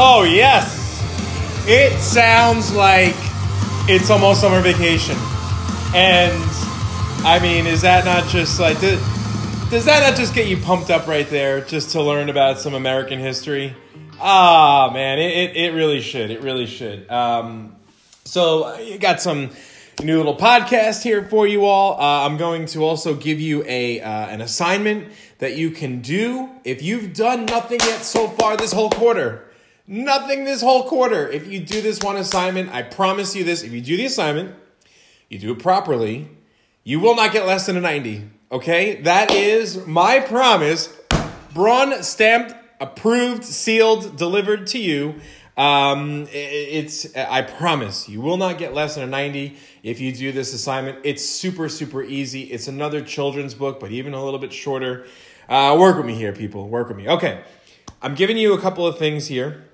Oh, yes. It sounds like it's almost summer vacation. And I mean, is that not just like, does, does that not just get you pumped up right there just to learn about some American history? Ah, man, it, it, it really should. It really should. Um, so, you got some new little podcast here for you all. Uh, I'm going to also give you a uh, an assignment that you can do if you've done nothing yet so far this whole quarter. Nothing this whole quarter. If you do this one assignment, I promise you this. If you do the assignment, you do it properly, you will not get less than a 90. Okay? That is my promise. Braun stamped, approved, sealed, delivered to you. Um, it's, I promise, you will not get less than a 90 if you do this assignment. It's super, super easy. It's another children's book, but even a little bit shorter. Uh, work with me here, people. Work with me. Okay. I'm giving you a couple of things here.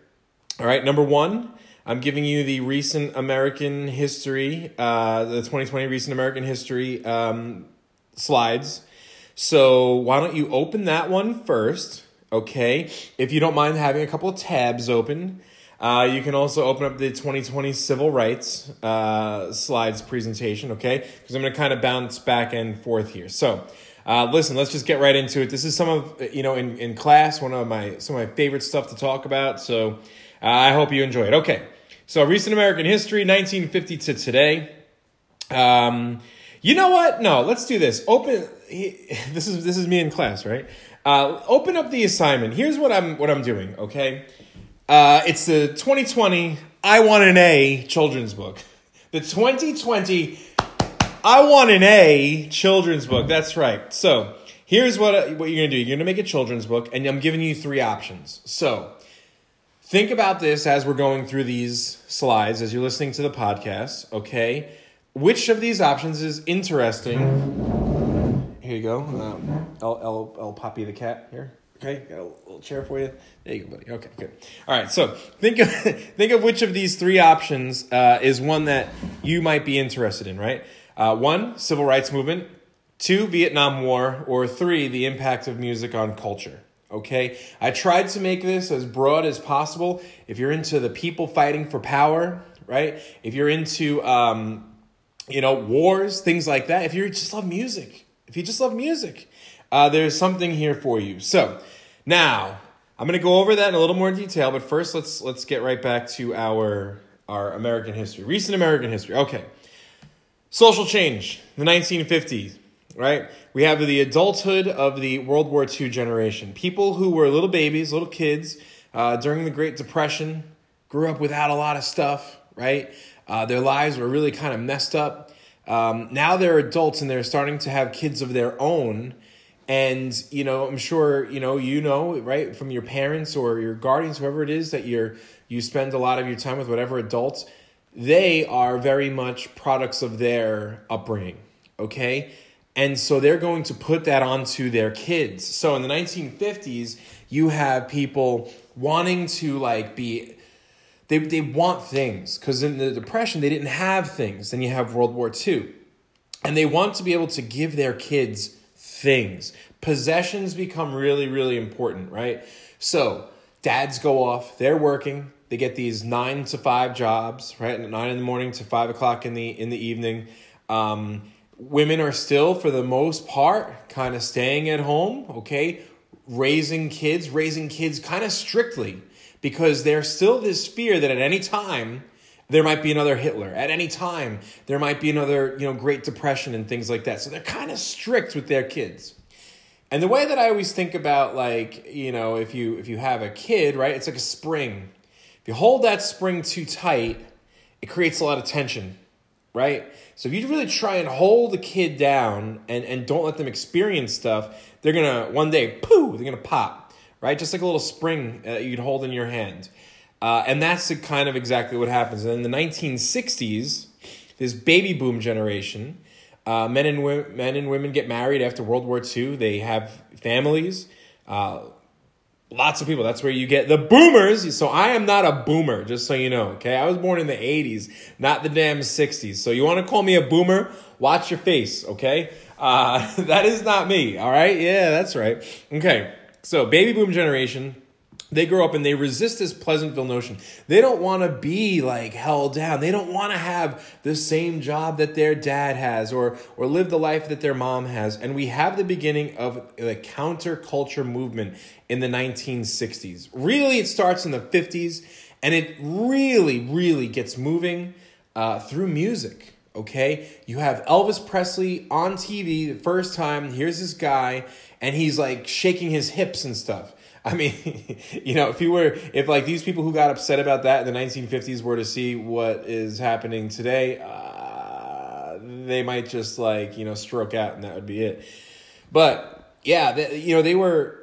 All right. Number one, I'm giving you the recent American history, uh, the 2020 recent American history um, slides. So why don't you open that one first? Okay. If you don't mind having a couple of tabs open. Uh, you can also open up the 2020 civil rights uh, slides presentation, okay? Because I'm going to kind of bounce back and forth here. So, uh, listen, let's just get right into it. This is some of you know in, in class one of my some of my favorite stuff to talk about. So, I hope you enjoy it. Okay, so recent American history, 1950 to today. Um, you know what? No, let's do this. Open. This is this is me in class, right? Uh, open up the assignment. Here's what I'm what I'm doing. Okay. Uh, it's the 2020 I Want an A children's book. The 2020 I Want an A children's book. That's right. So here's what, what you're to do you're to make a children's book, and I'm giving you three options. So think about this as we're going through these slides, as you're listening to the podcast, okay? Which of these options is interesting? Here you go. Um, I'll, I'll, I'll poppy the cat here. Okay, got a little chair for you. There you go, buddy. Okay, good. All right, so think of think of which of these three options uh, is one that you might be interested in. Right? Uh, one, civil rights movement. Two, Vietnam War. Or three, the impact of music on culture. Okay, I tried to make this as broad as possible. If you're into the people fighting for power, right? If you're into um, you know wars, things like that. If you just love music, if you just love music, uh, there's something here for you. So now I'm going to go over that in a little more detail, but first let's let's get right back to our our American history, recent American history. Okay, social change, the 1950s. Right, we have the adulthood of the World War II generation. People who were little babies, little kids uh, during the Great Depression, grew up without a lot of stuff. Right, uh, their lives were really kind of messed up. Um, now they're adults and they're starting to have kids of their own and you know i'm sure you know you know right from your parents or your guardians whoever it is that you're you spend a lot of your time with whatever adults they are very much products of their upbringing okay and so they're going to put that onto their kids so in the 1950s you have people wanting to like be they, they want things because in the depression they didn't have things then you have world war ii and they want to be able to give their kids things. Possessions become really, really important, right? So dads go off, they're working, they get these nine to five jobs, right? Nine in the morning to five o'clock in the in the evening. Um, women are still, for the most part, kind of staying at home, okay, raising kids, raising kids kind of strictly because there's still this fear that at any time there might be another Hitler. At any time, there might be another, you know, Great Depression and things like that. So they're kind of strict with their kids. And the way that I always think about like, you know, if you if you have a kid, right? It's like a spring. If you hold that spring too tight, it creates a lot of tension, right? So if you really try and hold the kid down and, and don't let them experience stuff, they're gonna one day, poo, they're gonna pop, right? Just like a little spring uh, you'd hold in your hand. Uh, and that's the kind of exactly what happens. And in the 1960s, this baby boom generation, uh, men and women, men and women get married after World War II. They have families. Lots of people. That's where you get the boomers. So I am not a boomer, just so you know. Okay, I was born in the 80s, not the damn 60s. So you want to call me a boomer? Watch your face. Okay, uh, that is not me. All right. Yeah, that's right. Okay. So baby boom generation they grow up and they resist this Pleasantville notion. They don't want to be like held down. They don't want to have the same job that their dad has or or live the life that their mom has. And we have the beginning of the counterculture movement in the 1960s. Really, it starts in the 50s and it really, really gets moving uh, through music. Okay, you have Elvis Presley on TV the first time. Here's this guy, and he's like shaking his hips and stuff I mean, you know, if you were, if like these people who got upset about that in the 1950s were to see what is happening today, uh, they might just like, you know, stroke out and that would be it. But yeah, they, you know, they were,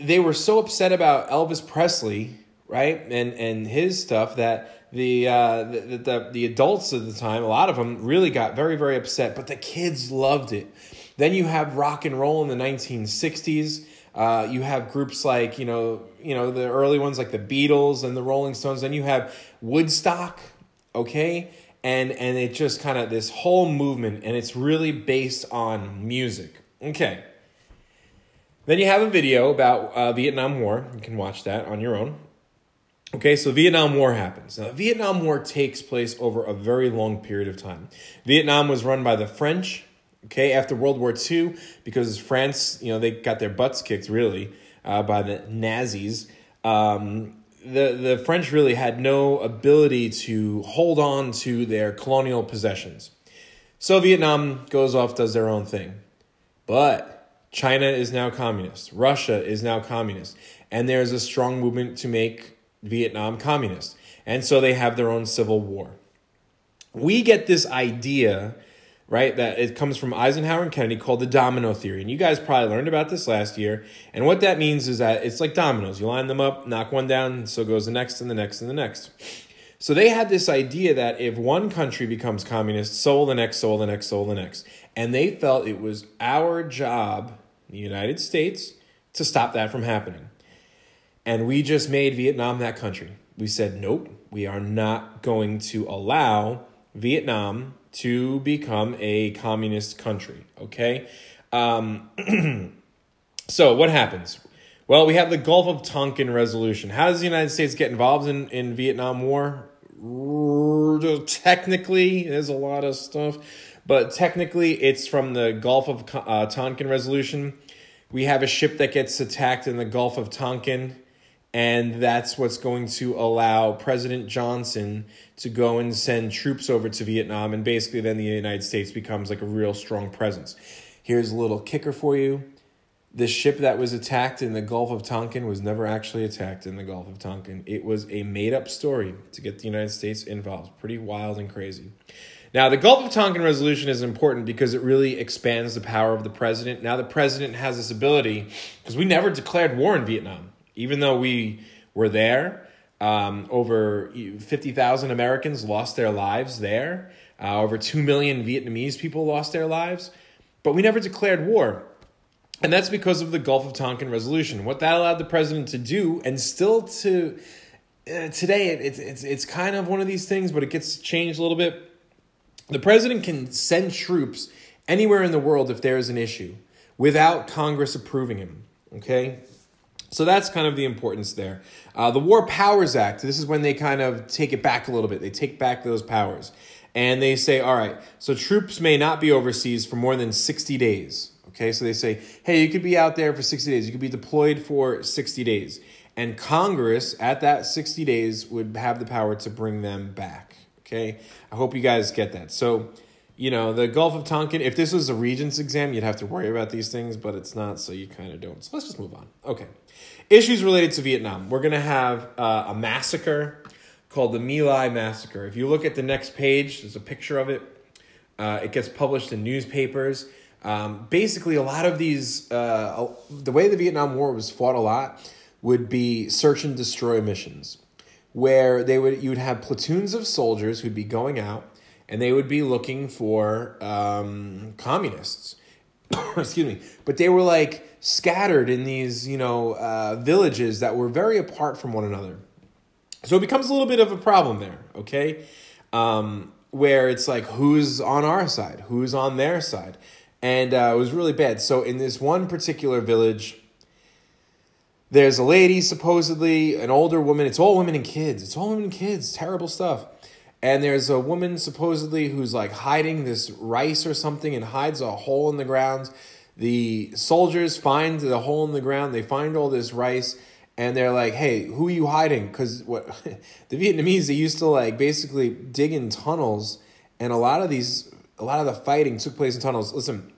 they were so upset about Elvis Presley, right? And, and his stuff that the, uh, the, the, the adults at the time, a lot of them really got very, very upset, but the kids loved it. Then you have rock and roll in the 1960s uh, you have groups like you know you know the early ones like the Beatles and the Rolling Stones. Then you have Woodstock, okay, and and it just kind of this whole movement, and it's really based on music, okay. Then you have a video about uh, Vietnam War. You can watch that on your own. Okay, so Vietnam War happens. Now, Vietnam War takes place over a very long period of time. Vietnam was run by the French, Okay, after World War II, because France, you know, they got their butts kicked really uh, by the Nazis. Um, the the French really had no ability to hold on to their colonial possessions. So Vietnam goes off, does their own thing, but China is now communist. Russia is now communist, and there's a strong movement to make Vietnam communist, and so they have their own civil war. We get this idea right? That it comes from Eisenhower and Kennedy called the domino theory. And you guys probably learned about this last year. And what that means is that it's like dominoes. You line them up, knock one down, so goes the next and the next and the next. So they had this idea that if one country becomes communist, so will the next, so will the next, so will the next. And they felt it was our job, the United States, to stop that from happening. And we just made Vietnam that country. We said, nope, we are not going to allow Vietnam to become a communist country. Okay. Um, so what happens? Well, we have the Gulf of Tonkin resolution. How does the United States get involved in, in Vietnam War? Technically, there's a lot of stuff, but technically, it's from the Gulf of uh, Tonkin resolution. We have a ship that gets attacked in the Gulf of Tonkin and that's what's going to allow President Johnson to go and send troops over to Vietnam, and basically then the United States becomes like a real strong presence. Here's a little kicker for you. The ship that was attacked in the Gulf of Tonkin was never actually attacked in the Gulf of Tonkin. It was a made up story to get the United States involved. Pretty wild and crazy. Now, the Gulf of Tonkin resolution is important because it really expands the power of the president. Now, the president has this ability, because we never declared war in Vietnam even though we were there, um, over 50,000 Americans lost their lives there. Uh, over 2 million Vietnamese people lost their lives. But we never declared war. And that's because of the Gulf of Tonkin resolution. What that allowed the president to do, and still to uh, today, it, it's, it's, it's kind of one of these things, but it gets changed a little bit. The president can send troops anywhere in the world if there is an issue without Congress approving him. Okay? So that's kind of the importance there. Uh, the War Powers Act, this is when they kind of take it back a little bit. They take back those powers. And they say, all right, so troops may not be overseas for more than 60 days. Okay, so they say, hey, you could be out there for 60 days. You could be deployed for 60 days. And Congress, at that 60 days, would have the power to bring them back. Okay, I hope you guys get that. So, you know, the Gulf of Tonkin, if this was a Regents exam, you'd have to worry about these things, but it's not, so you kind of don't. So let's just move on. Okay. Issues related to Vietnam. We're going to have uh, a massacre called the My Lai Massacre. If you look at the next page, there's a picture of it. Uh, it gets published in newspapers. Um, basically, a lot of these, uh, the way the Vietnam War was fought a lot would be search and destroy missions, where they would you would have platoons of soldiers who'd be going out and they would be looking for um, communists. Excuse me, but they were like scattered in these, you know, uh, villages that were very apart from one another. So it becomes a little bit of a problem there, okay? Um, where it's like, who's on our side? Who's on their side? And uh, it was really bad. So in this one particular village, there's a lady, supposedly an older woman. It's all women and kids. It's all women and kids. Terrible stuff. And there's a woman supposedly who's like hiding this rice or something and hides a hole in the ground. The soldiers find the hole in the ground. They find all this rice and they're like, "Hey, who are you hiding?" Because what the Vietnamese they used to like basically dig in tunnels, and a lot of these, a lot of the fighting took place in tunnels. Listen,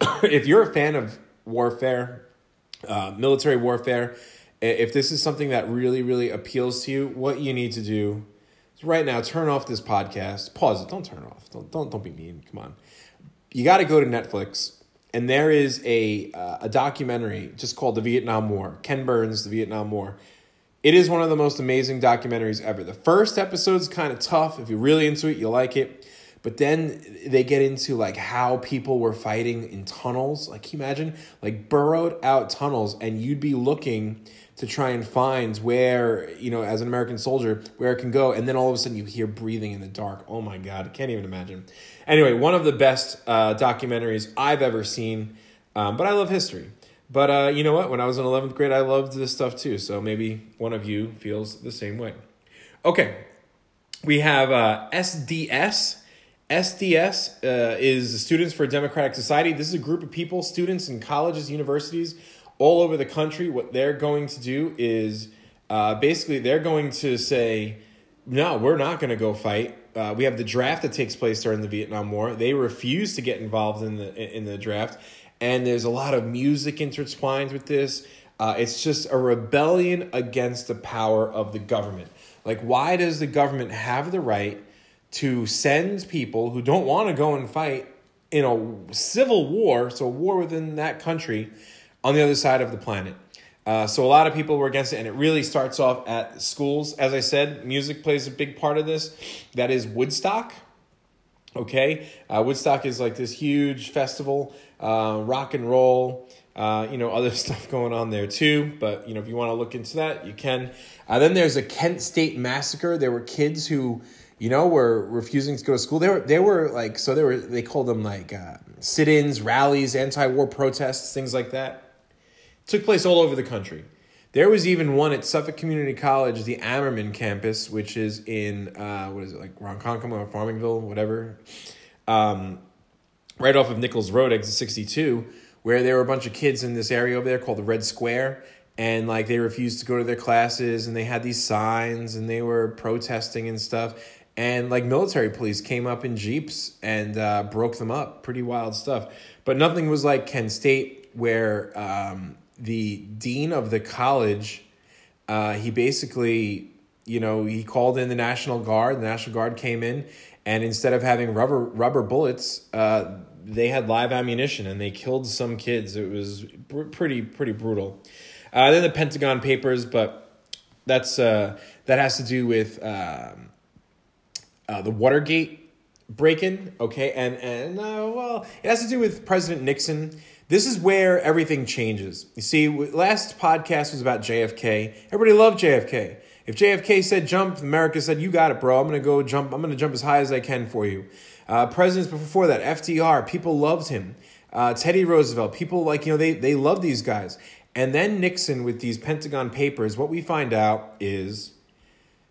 if you're a fan of warfare, uh, military warfare, if this is something that really, really appeals to you, what you need to do right now turn off this podcast. Pause it. Don't turn it off. Don't don't don't be mean. Come on. You got to go to Netflix and there is a uh, a documentary just called the Vietnam War. Ken Burns, the Vietnam War. It is one of the most amazing documentaries ever. The first episode's kind of tough. If you're really into it, you'll like it. But then they get into like how people were fighting in tunnels. Like, you imagine? Like burrowed out tunnels, and you'd be looking to try and find where, you know, as an American soldier, where it can go. And then all of a sudden you hear breathing in the dark. Oh my God, I can't even imagine. Anyway, one of the best uh, documentaries I've ever seen. Um, but I love history. But uh, you know what? When I was in 11th grade, I loved this stuff too. So maybe one of you feels the same way. Okay, we have uh, SDS. SDS uh, is Students for Democratic Society. This is a group of people, students in colleges, universities, all over the country. What they're going to do is uh, basically they're going to say, no, we're not going to go fight. Uh, we have the draft that takes place during the Vietnam War. They refuse to get involved in the in the draft, and there's a lot of music intertwined with this. Uh, it's just a rebellion against the power of the government. Like, why does the government have the right to send people who don't want to go and fight in a civil war, so war within that country, on the other side of the planet? Uh, so a lot of people were against it, and it really starts off at schools. As I said, music plays a big part of this. That is Woodstock. Okay, uh, Woodstock is like this huge festival, uh, rock and roll. Uh, you know, other stuff going on there too. But you know, if you want to look into that, you can. Uh, then there's a Kent State massacre. There were kids who, you know, were refusing to go to school. They were they were like so they were they called them like uh, sit-ins, rallies, anti-war protests, things like that took place all over the country. There was even one at Suffolk Community College, the Ammerman campus, which is in uh, what is it like Ronkonkoma or Farmingville, whatever, um, right off of Nichols Road, exit sixty two, where there were a bunch of kids in this area over there called the Red Square, and like they refused to go to their classes, and they had these signs, and they were protesting and stuff, and like military police came up in jeeps and uh, broke them up, pretty wild stuff. But nothing was like Kent State, where um, the dean of the college, uh, he basically, you know, he called in the National Guard. The National Guard came in, and instead of having rubber rubber bullets, uh, they had live ammunition, and they killed some kids. It was br- pretty pretty brutal. Uh, then the Pentagon Papers, but that's uh, that has to do with um, uh, the Watergate break-in. Okay, and and uh, well, it has to do with President Nixon this is where everything changes. You see, last podcast was about JFK. Everybody loved JFK. If JFK said jump, America said, You got it, bro. I'm going to go jump. I'm going to jump as high as I can for you. Uh, presidents before that, FDR, people loved him. Uh, Teddy Roosevelt, people like, you know, they, they love these guys. And then Nixon with these Pentagon Papers, what we find out is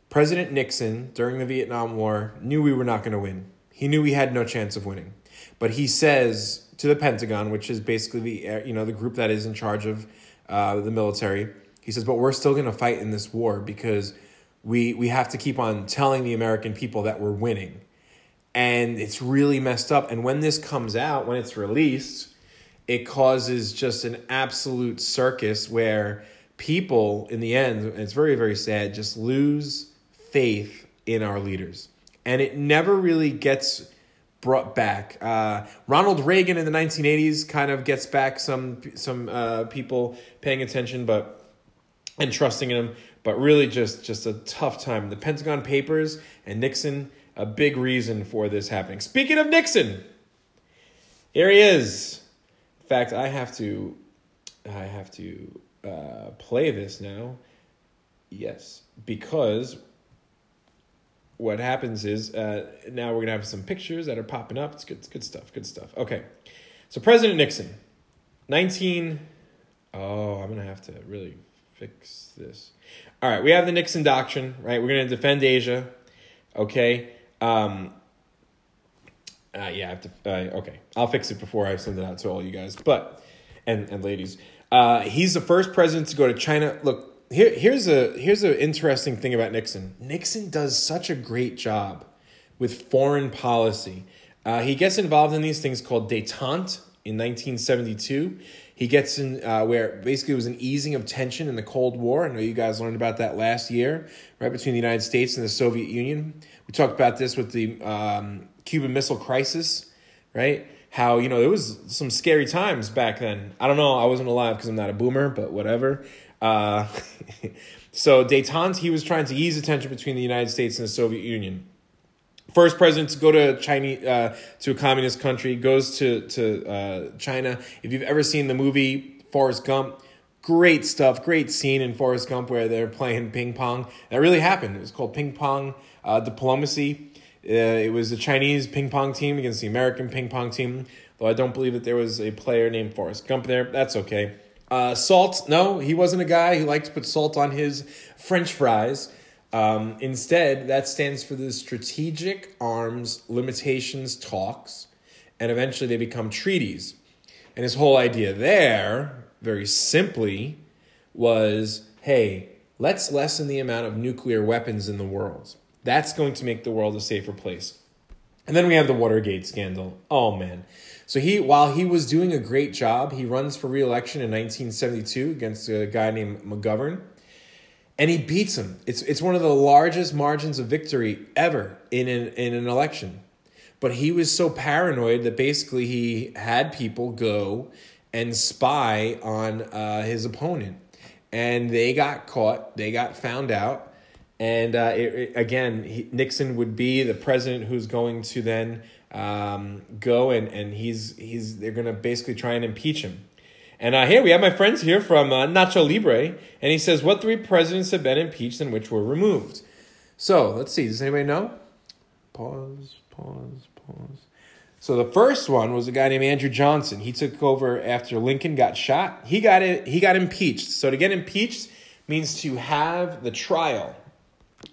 President Nixon during the Vietnam War knew we were not going to win. He knew we had no chance of winning. But he says to the Pentagon, which is basically the you know the group that is in charge of uh, the military. He says, but we're still going to fight in this war because we we have to keep on telling the American people that we're winning, and it's really messed up. And when this comes out, when it's released, it causes just an absolute circus where people, in the end, and it's very very sad, just lose faith in our leaders, and it never really gets brought back. Uh, Ronald Reagan in the 1980s kind of gets back some some uh, people paying attention, but and trusting in him. But really, just just a tough time. The Pentagon Papers and Nixon, a big reason for this happening. Speaking of Nixon, here he is. In fact, I have to, I have to uh, play this now. Yes, because what happens is uh, now we're gonna have some pictures that are popping up. It's good, it's good stuff. Good stuff. Okay, so President Nixon, nineteen. Oh, I'm gonna have to really fix this. All right, we have the Nixon doctrine, right? We're going to defend Asia, okay? Um, uh, yeah, I have to. Uh, okay, I'll fix it before I send it out to all you guys, but and and ladies. Uh, he's the first president to go to China. Look, here here's a here's an interesting thing about Nixon. Nixon does such a great job with foreign policy. Uh, he gets involved in these things called détente in 1972. He gets in uh, where basically it was an easing of tension in the Cold War. I know you guys learned about that last year, right between the United States and the Soviet Union. We talked about this with the um, Cuban Missile Crisis, right? How you know there was some scary times back then. I don't know. I wasn't alive because I'm not a boomer, but whatever. Uh, so détente, he was trying to ease the tension between the United States and the Soviet Union. First president to go to Chinese uh, to a communist country goes to to uh, China. If you've ever seen the movie Forrest Gump, great stuff, great scene in Forrest Gump where they're playing ping pong. That really happened. It was called ping pong uh, diplomacy. Uh, it was the Chinese ping pong team against the American ping pong team. Though I don't believe that there was a player named Forrest Gump there. That's okay. Uh, salt, no, he wasn't a guy who liked to put salt on his French fries. Um, instead, that stands for the Strategic Arms Limitations Talks, and eventually they become treaties. And his whole idea there, very simply, was hey, let's lessen the amount of nuclear weapons in the world. That's going to make the world a safer place. And then we have the Watergate scandal. Oh man. So he while he was doing a great job, he runs for re-election in 1972 against a guy named McGovern and he beats him. It's it's one of the largest margins of victory ever in an, in an election. But he was so paranoid that basically he had people go and spy on uh, his opponent, and they got caught. They got found out, and uh, it, it, again, he, Nixon would be the president who's going to then um, go and and he's he's they're to basically try and impeach him. And uh, here we have my friends here from uh, Nacho Libre, and he says, What three presidents have been impeached and which were removed? So let's see. Does anybody know? Pause, pause, pause. So the first one was a guy named Andrew Johnson. He took over after Lincoln got shot. He got it. He got impeached. So to get impeached means to have the trial,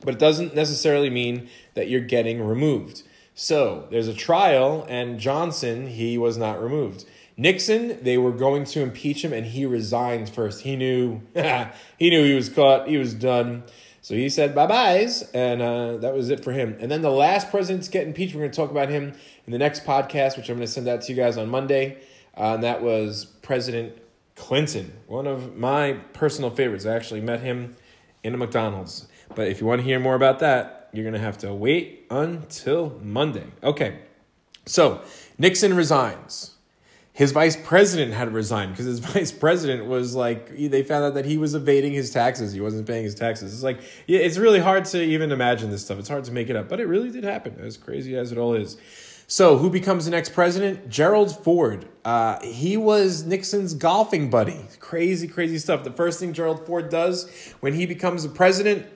but it doesn't necessarily mean that you're getting removed. So there's a trial, and Johnson he was not removed. Nixon, they were going to impeach him, and he resigned first. He knew he knew he was caught. He was done. So he said bye byes, and uh, that was it for him. And then the last president to get impeached, we're going to talk about him in the next podcast, which I'm going to send out to you guys on Monday. Uh, and that was President Clinton, one of my personal favorites. I actually met him in a McDonald's. But if you want to hear more about that, you're going to have to wait until Monday. Okay, so Nixon resigns. His vice president had to resign because his vice president was like they found out that he was evading his taxes. He wasn't paying his taxes. It's like yeah, it's really hard to even imagine this stuff. It's hard to make it up but it really did happen as crazy as it all is. So who becomes the next president? Gerald ford. Uh, he was nixon's golfing buddy. Crazy crazy stuff. The first thing gerald ford does when he becomes the president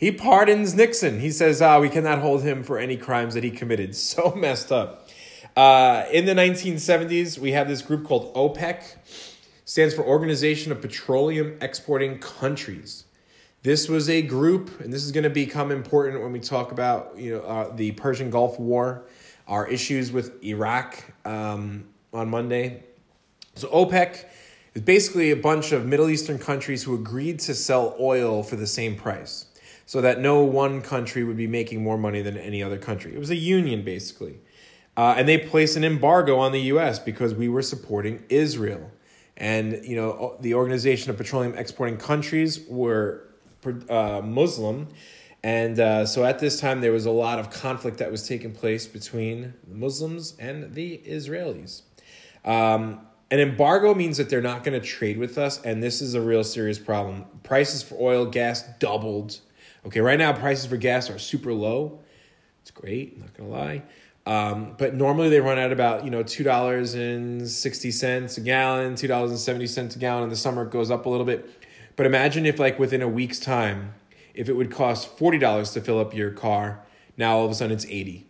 he pardons nixon. He says ah, we cannot hold him for any crimes that he committed. So messed up. Uh, in the 1970s, we have this group called OPEC, stands for Organization of Petroleum Exporting Countries. This was a group, and this is going to become important when we talk about you know uh, the Persian Gulf War, our issues with Iraq um, on Monday. So OPEC is basically a bunch of Middle Eastern countries who agreed to sell oil for the same price, so that no one country would be making more money than any other country. It was a union basically. Uh, and they placed an embargo on the U.S. because we were supporting Israel. And, you know, the Organization of Petroleum Exporting Countries were uh, Muslim. And uh, so at this time, there was a lot of conflict that was taking place between the Muslims and the Israelis. Um, an embargo means that they're not going to trade with us, and this is a real serious problem. Prices for oil, gas doubled. Okay, right now, prices for gas are super low. It's great, not to lie. Um, but normally they run at about you know two dollars and sixty cents a gallon, two dollars and seventy cents a gallon. In the summer it goes up a little bit. But imagine if like within a week's time, if it would cost forty dollars to fill up your car, now all of a sudden it's eighty.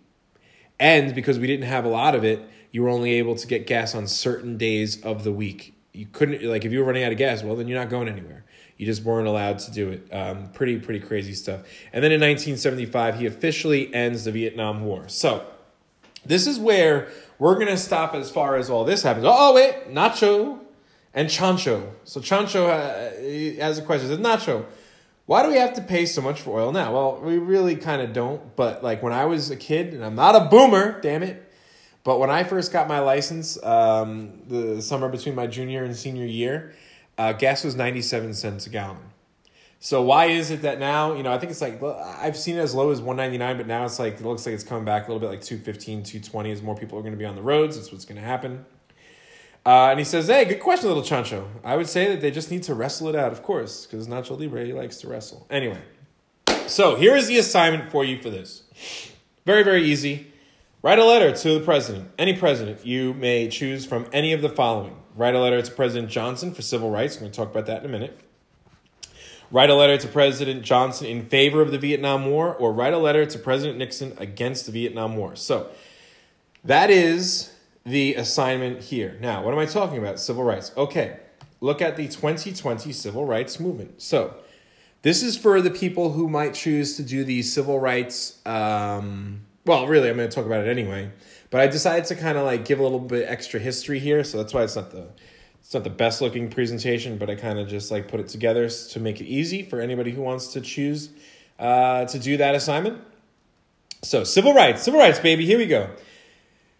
And because we didn't have a lot of it, you were only able to get gas on certain days of the week. You couldn't like if you were running out of gas, well then you're not going anywhere. You just weren't allowed to do it. Um, pretty, pretty crazy stuff. And then in 1975, he officially ends the Vietnam War. So this is where we're going to stop as far as all this happens. Oh, wait, Nacho and Chancho. So Chancho uh, has a question. Says, Nacho, why do we have to pay so much for oil now? Well, we really kind of don't. But like when I was a kid, and I'm not a boomer, damn it. But when I first got my license, um, the summer between my junior and senior year, uh, gas was 97 cents a gallon. So why is it that now, you know, I think it's like, I've seen it as low as 199, but now it's like, it looks like it's coming back a little bit like 215, 220 as more people are going to be on the roads. That's what's going to happen. Uh, and he says, hey, good question, little Chancho. I would say that they just need to wrestle it out, of course, because Nacho Libre, he likes to wrestle. Anyway, so here is the assignment for you for this. Very, very easy. Write a letter to the president, any president. You may choose from any of the following. Write a letter to President Johnson for civil rights. I'm going to talk about that in a minute. Write a letter to President Johnson in favor of the Vietnam War, or write a letter to President Nixon against the Vietnam War. So that is the assignment here. Now, what am I talking about? Civil rights. Okay, look at the 2020 civil rights movement. So this is for the people who might choose to do the civil rights. Um, well, really, I'm going to talk about it anyway. But I decided to kind of like give a little bit extra history here, so that's why it's not the it's not the best looking presentation, but I kind of just like put it together to make it easy for anybody who wants to choose uh, to do that assignment. So, civil rights, civil rights, baby, here we go.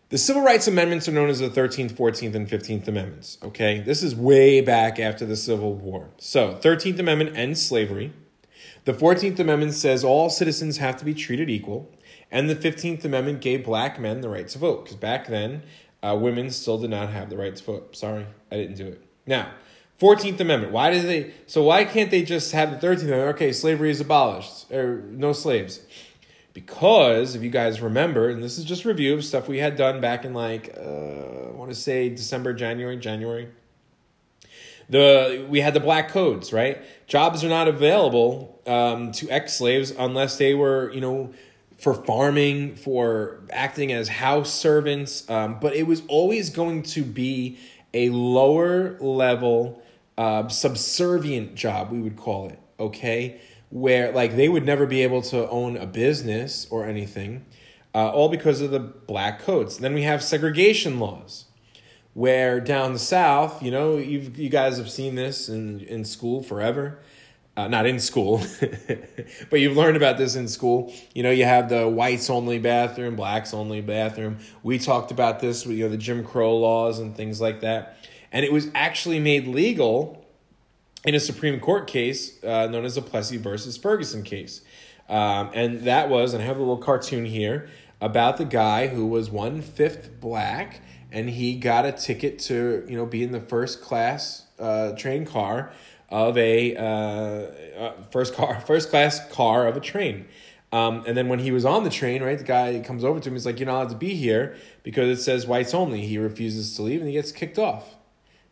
The civil rights amendments are known as the 13th, 14th, and 15th Amendments. Okay, this is way back after the Civil War. So, 13th Amendment ends slavery. The 14th Amendment says all citizens have to be treated equal. And the 15th Amendment gave black men the right to vote because back then, uh, women still did not have the right to vote. Sorry, I didn't do it. Now, 14th Amendment. Why did they? So why can't they just have the 13th Amendment? Okay, slavery is abolished or no slaves. Because if you guys remember, and this is just review of stuff we had done back in like uh, I want to say December, January, January. The we had the black codes, right? Jobs are not available um, to ex slaves unless they were, you know, for farming, for acting as house servants, um, but it was always going to be a lower level, uh, subservient job, we would call it, okay? Where, like, they would never be able to own a business or anything, uh, all because of the black codes. Then we have segregation laws, where down the South, you know, you you guys have seen this in, in school forever uh, not in school, but you've learned about this in school. You know, you have the whites only bathroom, blacks only bathroom. We talked about this, you know, the Jim Crow laws and things like that. And it was actually made legal in a Supreme Court case uh, known as the Plessy versus Ferguson case. Um, and that was, and I have a little cartoon here about the guy who was one fifth black and he got a ticket to, you know, be in the first class uh, train car of a uh, uh, first car, first class car of a train. Um, and then when he was on the train, right, the guy comes over to him. He's like, "You're not allowed to be here because it says whites only." He refuses to leave, and he gets kicked off.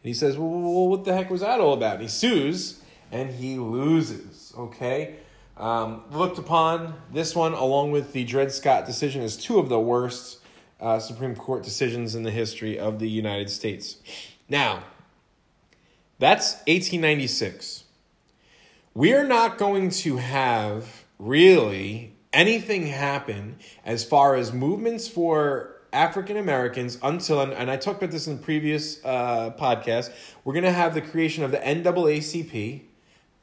And he says, "Well, what the heck was that all about?" And he sues, and he loses. Okay, um, looked upon this one along with the Dred Scott decision as two of the worst uh, Supreme Court decisions in the history of the United States. Now, that's 1896. We're not going to have really anything happen as far as movements for African Americans until, and I talked about this in previous uh, podcasts, we're going to have the creation of the NAACP,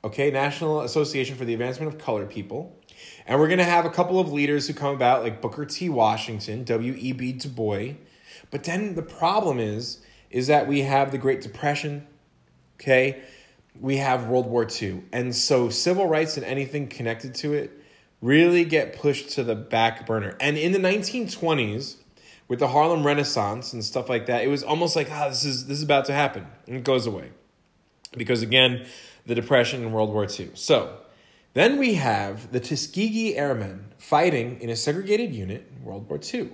okay, National Association for the Advancement of Colored People. And we're going to have a couple of leaders who come about, like Booker T. Washington, W.E.B. Du Bois. But then the problem is, is that we have the Great Depression, Okay? We have World War II. And so civil rights and anything connected to it really get pushed to the back burner. And in the 1920s, with the Harlem Renaissance and stuff like that, it was almost like, ah, this is this is about to happen. And it goes away. Because again, the Depression and World War II. So then we have the Tuskegee Airmen fighting in a segregated unit in World War II.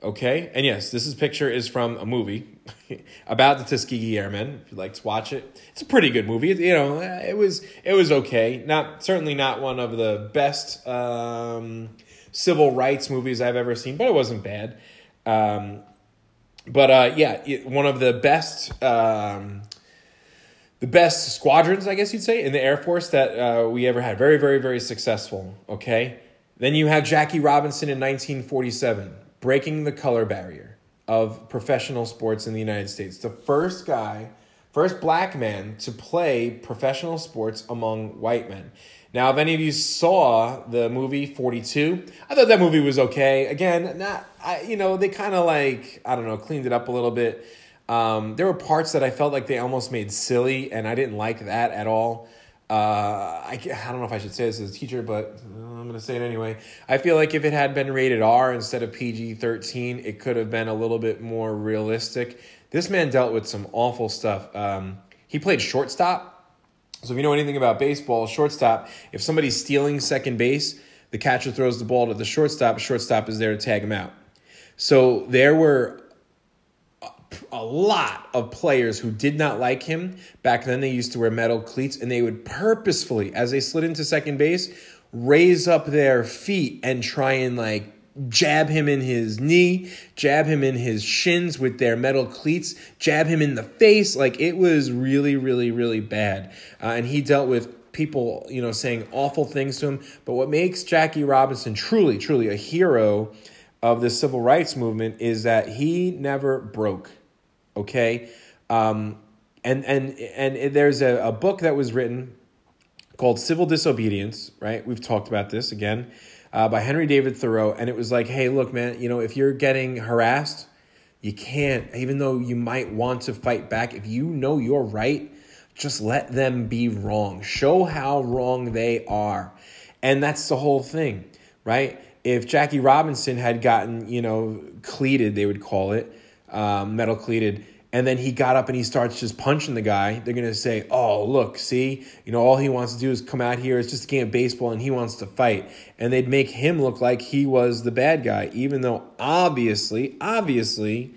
Okay, and yes, this is picture is from a movie about the Tuskegee Airmen. If you'd like to watch it, it's a pretty good movie. You know, it was it was okay. Not certainly not one of the best um, civil rights movies I've ever seen, but it wasn't bad. Um, but uh, yeah, it, one of the best um, the best squadrons, I guess you'd say, in the Air Force that uh, we ever had. Very, very, very successful. Okay. Then you have Jackie Robinson in 1947, breaking the color barrier of professional sports in the United States. The first guy, first black man to play professional sports among white men. Now, if any of you saw the movie 42, I thought that movie was okay. Again, not, I, you know, they kind of like, I don't know, cleaned it up a little bit. Um, there were parts that I felt like they almost made silly, and I didn't like that at all. Uh, I, I don't know if I should say this as a teacher, but uh, I'm going to say it anyway. I feel like if it had been rated R instead of PG 13, it could have been a little bit more realistic. This man dealt with some awful stuff. Um, he played shortstop. So if you know anything about baseball, shortstop, if somebody's stealing second base, the catcher throws the ball to the shortstop, shortstop is there to tag him out. So there were a lot of players who did not like him. Back then, they used to wear metal cleats, and they would purposefully, as they slid into second base, raise up their feet and try and like jab him in his knee, jab him in his shins with their metal cleats, jab him in the face. Like it was really, really, really bad. Uh, and he dealt with people, you know, saying awful things to him. But what makes Jackie Robinson truly, truly a hero of the civil rights movement is that he never broke. Okay. Um, and and and there's a, a book that was written called Civil Disobedience, right? We've talked about this again uh, by Henry David Thoreau, and it was like, hey, look, man, you know, if you're getting harassed, you can't, even though you might want to fight back, if you know you're right, just let them be wrong. Show how wrong they are. And that's the whole thing, right? If Jackie Robinson had gotten, you know, cleated, they would call it, um, metal cleated, and then he got up and he starts just punching the guy, they're going to say, oh, look, see, you know, all he wants to do is come out here. It's just a game of baseball and he wants to fight. And they'd make him look like he was the bad guy, even though obviously, obviously,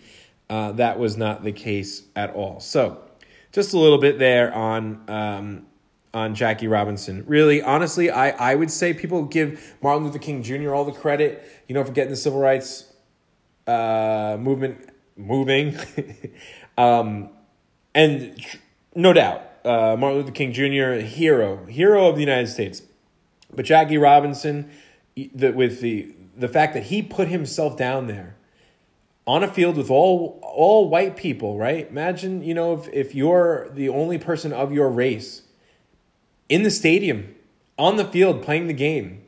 uh, that was not the case at all. So, just a little bit there on. Um, on Jackie Robinson. Really, honestly, I, I would say people give Martin Luther King Jr. all the credit, you know, for getting the civil rights uh, movement moving. Um, and no doubt, uh, Martin Luther King Jr., a hero, hero of the United States. But Jackie Robinson, the, with the the fact that he put himself down there on a field with all all white people, right? Imagine, you know, if, if you're the only person of your race in the stadium, on the field, playing the game,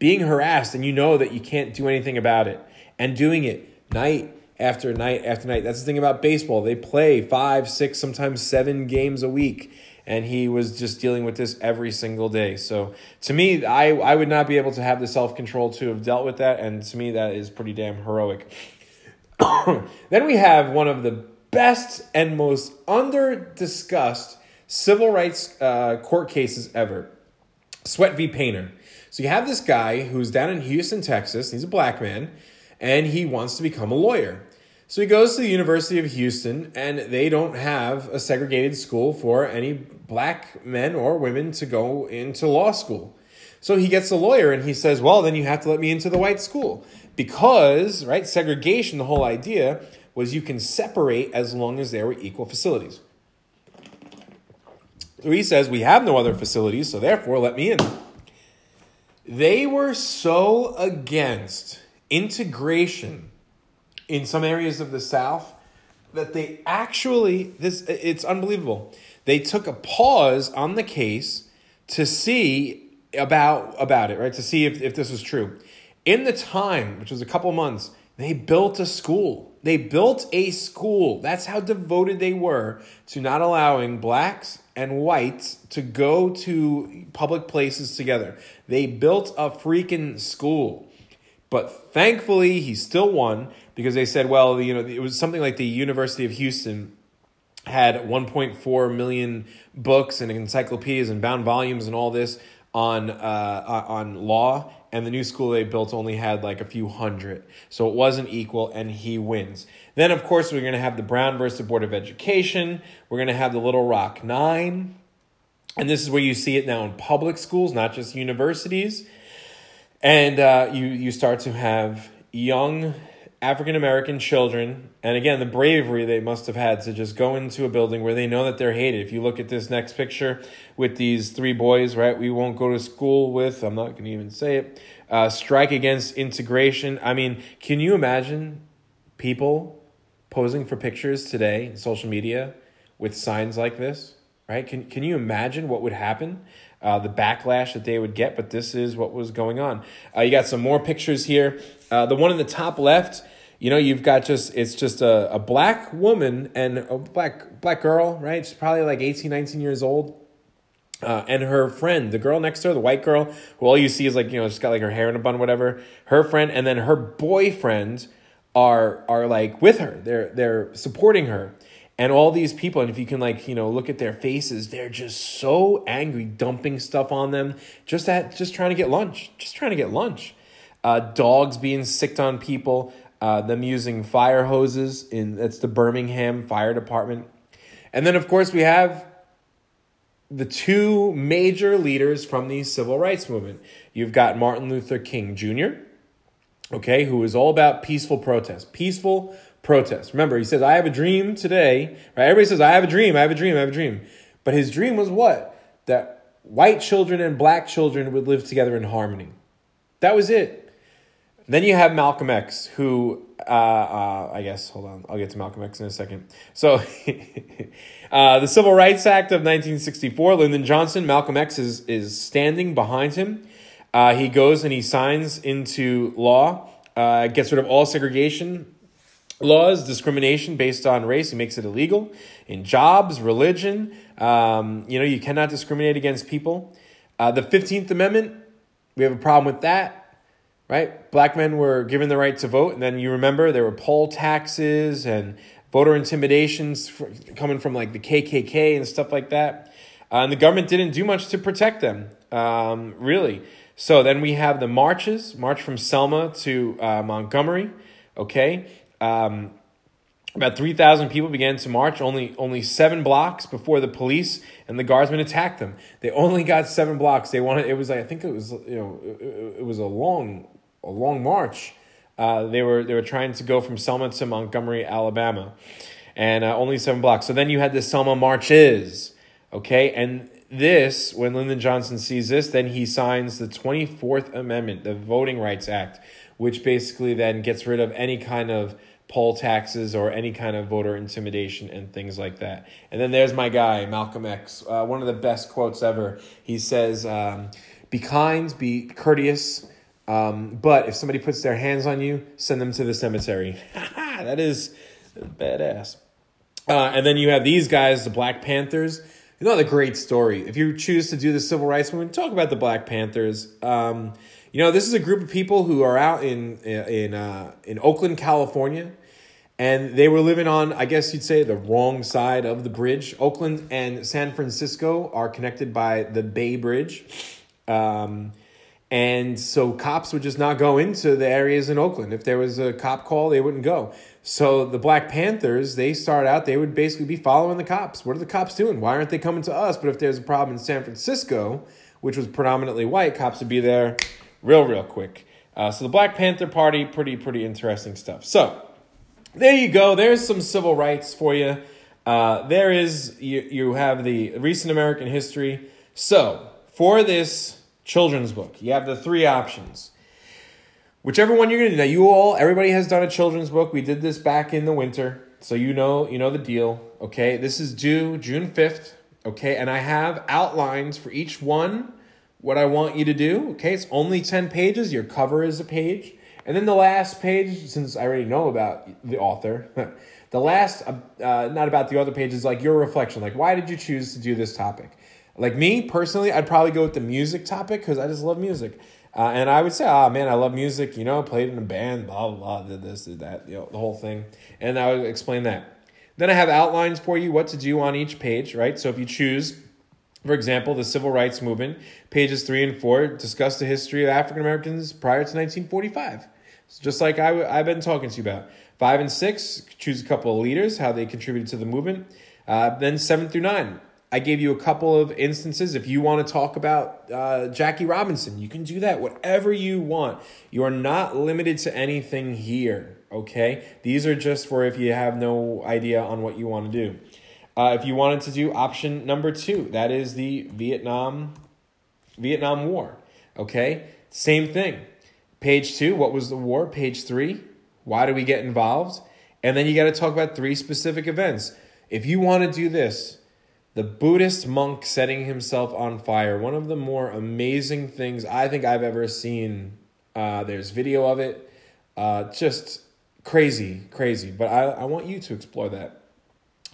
being harassed, and you know that you can't do anything about it, and doing it night after night after night. That's the thing about baseball. They play five, six, sometimes seven games a week. And he was just dealing with this every single day. So to me, I, I would not be able to have the self control to have dealt with that. And to me, that is pretty damn heroic. then we have one of the best and most under discussed civil rights uh, court cases ever Sweatt v. Painter. So you have this guy who's down in Houston, Texas. He's a black man and he wants to become a lawyer. So he goes to the University of Houston, and they don't have a segregated school for any black men or women to go into law school. So he gets a lawyer and he says, Well, then you have to let me into the white school. Because, right, segregation, the whole idea was you can separate as long as there were equal facilities. So he says, We have no other facilities, so therefore let me in. They were so against integration in some areas of the South that they actually this it's unbelievable. They took a pause on the case to see about about it, right? To see if, if this was true. In the time, which was a couple months, they built a school. They built a school. That's how devoted they were to not allowing blacks and whites to go to public places together. They built a freaking school. But thankfully, he still won because they said, well, you know, it was something like the University of Houston had 1.4 million books and encyclopedias and bound volumes and all this on uh, on law, and the new school they built only had like a few hundred, so it wasn't equal, and he wins. Then, of course, we're going to have the Brown versus the Board of Education. We're going to have the Little Rock Nine, and this is where you see it now in public schools, not just universities and uh, you you start to have young African American children, and again, the bravery they must have had to just go into a building where they know that they're hated. If you look at this next picture with these three boys, right, we won't go to school with, I'm not going to even say it, uh, strike against integration. I mean, can you imagine people posing for pictures today in social media with signs like this, right? Can, can you imagine what would happen? Uh, the backlash that they would get, but this is what was going on. Uh, you got some more pictures here. Uh, the one in the top left, you know, you've got just, it's just a, a black woman and a black, black girl, right? She's probably like 18, 19 years old. Uh, and her friend, the girl next to her, the white girl, who all you see is like, you know, she's got like her hair in a bun, whatever. Her friend, and then her boyfriend are are like with her. They're they're supporting her and all these people and if you can like you know look at their faces they're just so angry dumping stuff on them just at just trying to get lunch just trying to get lunch uh, dogs being sicked on people uh, them using fire hoses in that's the birmingham fire department and then of course we have the two major leaders from the civil rights movement you've got martin luther king jr okay who is all about peaceful protest peaceful protest. Remember, he says, I have a dream today. Right? Everybody says, I have a dream, I have a dream, I have a dream. But his dream was what? That white children and black children would live together in harmony. That was it. Then you have Malcolm X, who, uh, uh, I guess, hold on, I'll get to Malcolm X in a second. So, uh, the Civil Rights Act of 1964, Lyndon Johnson, Malcolm X is, is standing behind him. Uh, he goes and he signs into law, uh, gets rid of all segregation, laws, discrimination based on race. He makes it illegal in jobs, religion. Um, you know, you cannot discriminate against people. Uh, the 15th Amendment, we have a problem with that, right? Black men were given the right to vote. And then you remember there were poll taxes and voter intimidations coming from like the KKK and stuff like that. Uh, and the government didn't do much to protect them, um, really. So then we have the marches, march from Selma to uh, Montgomery, okay? Um, about 3,000 people began to march, only, only seven blocks before the police and the guardsmen attacked them. They only got seven blocks. They wanted, it was, like, I think it was, you know, it, it was a long, a long march. Uh, they were, they were trying to go from Selma to Montgomery, Alabama, and uh, only seven blocks. So then you had the Selma marches, okay? And this, when Lyndon Johnson sees this, then he signs the 24th Amendment, the Voting Rights Act, which basically then gets rid of any kind of poll taxes or any kind of voter intimidation and things like that. And then there's my guy, Malcolm X, uh, one of the best quotes ever. He says, um, Be kind, be courteous, um, but if somebody puts their hands on you, send them to the cemetery. that is badass. Uh, and then you have these guys, the Black Panthers. Another great story. If you choose to do the civil rights movement, talk about the Black Panthers. Um, you know, this is a group of people who are out in in uh, in Oakland, California, and they were living on, I guess you'd say, the wrong side of the bridge. Oakland and San Francisco are connected by the Bay Bridge. Um, and so cops would just not go into the areas in Oakland. If there was a cop call, they wouldn't go. So the Black Panthers, they start out, they would basically be following the cops. What are the cops doing? Why aren't they coming to us? But if there's a problem in San Francisco, which was predominantly white, cops would be there real, real quick. Uh, so the Black Panther Party, pretty, pretty interesting stuff. So there you go. There's some civil rights for you. Uh, there is, you, you have the recent American history. So for this children's book, you have the three options. Whichever one you're going to do. Now, you all, everybody has done a children's book. We did this back in the winter. So you know, you know the deal. Okay. This is due June 5th. Okay. And I have outlines for each one what I want you to do. Okay, it's only 10 pages. Your cover is a page. And then the last page, since I already know about the author, the last, uh, uh, not about the other pages, like your reflection. Like, why did you choose to do this topic? Like me personally, I'd probably go with the music topic because I just love music. Uh, and I would say, oh man, I love music, you know, played in a band, blah, blah, blah, did this, did that, you know, the whole thing. And I would explain that. Then I have outlines for you what to do on each page, right? So if you choose for example, the civil rights movement, pages three and four discuss the history of African Americans prior to 1945. So just like I, w- I've been talking to you about. Five and six, choose a couple of leaders, how they contributed to the movement. Uh, then seven through nine, I gave you a couple of instances. If you want to talk about uh, Jackie Robinson, you can do that. Whatever you want. You are not limited to anything here. Okay, these are just for if you have no idea on what you want to do. Uh, if you wanted to do option number two, that is the Vietnam Vietnam War. Okay, same thing. Page two, what was the war? Page three, why do we get involved? And then you got to talk about three specific events. If you want to do this, the Buddhist monk setting himself on fire, one of the more amazing things I think I've ever seen. Uh, there's video of it. Uh, just crazy, crazy. But I, I want you to explore that.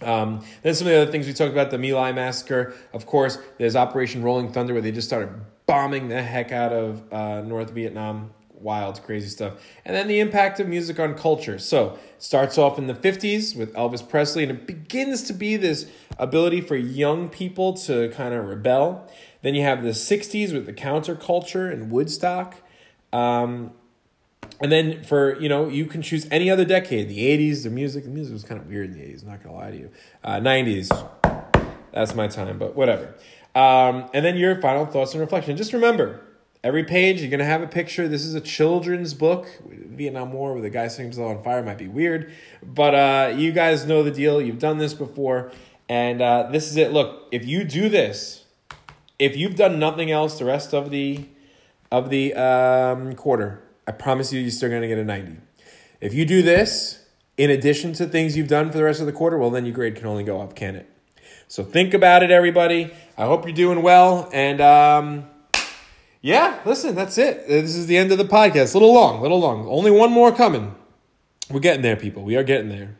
Um, then some of the other things we talked about the My Lai massacre. Of course, there's Operation Rolling Thunder where they just started bombing the heck out of uh, North Vietnam. Wild, crazy stuff. And then the impact of music on culture. So starts off in the 50s with Elvis Presley, and it begins to be this ability for young people to kind of rebel. Then you have the 60s with the counterculture and Woodstock. Um, and then for, you know, you can choose any other decade. The 80s, the music, the music was kind of weird in the 80s, not going to lie to you. Uh, 90s, that's my time, but whatever. Um, and then your final thoughts and reflection. Just remember, every page you're going to have a picture. This is a children's book. Vietnam War with the guy setting himself on fire might be weird, but uh, you guys know the deal. You've done this before. And uh, this is it. Look, if you do this, if you've done nothing else the rest of the of the um, quarter, I promise you, you're still going to get a 90. If you do this, in addition to things you've done for the rest of the quarter, well, then your grade can only go up, can it? So think about it, everybody. I hope you're doing well. And um, yeah, listen, that's it. Uh, this is the end of the podcast. A little long, a little long. Only one more coming. We're getting there, people. We are getting there.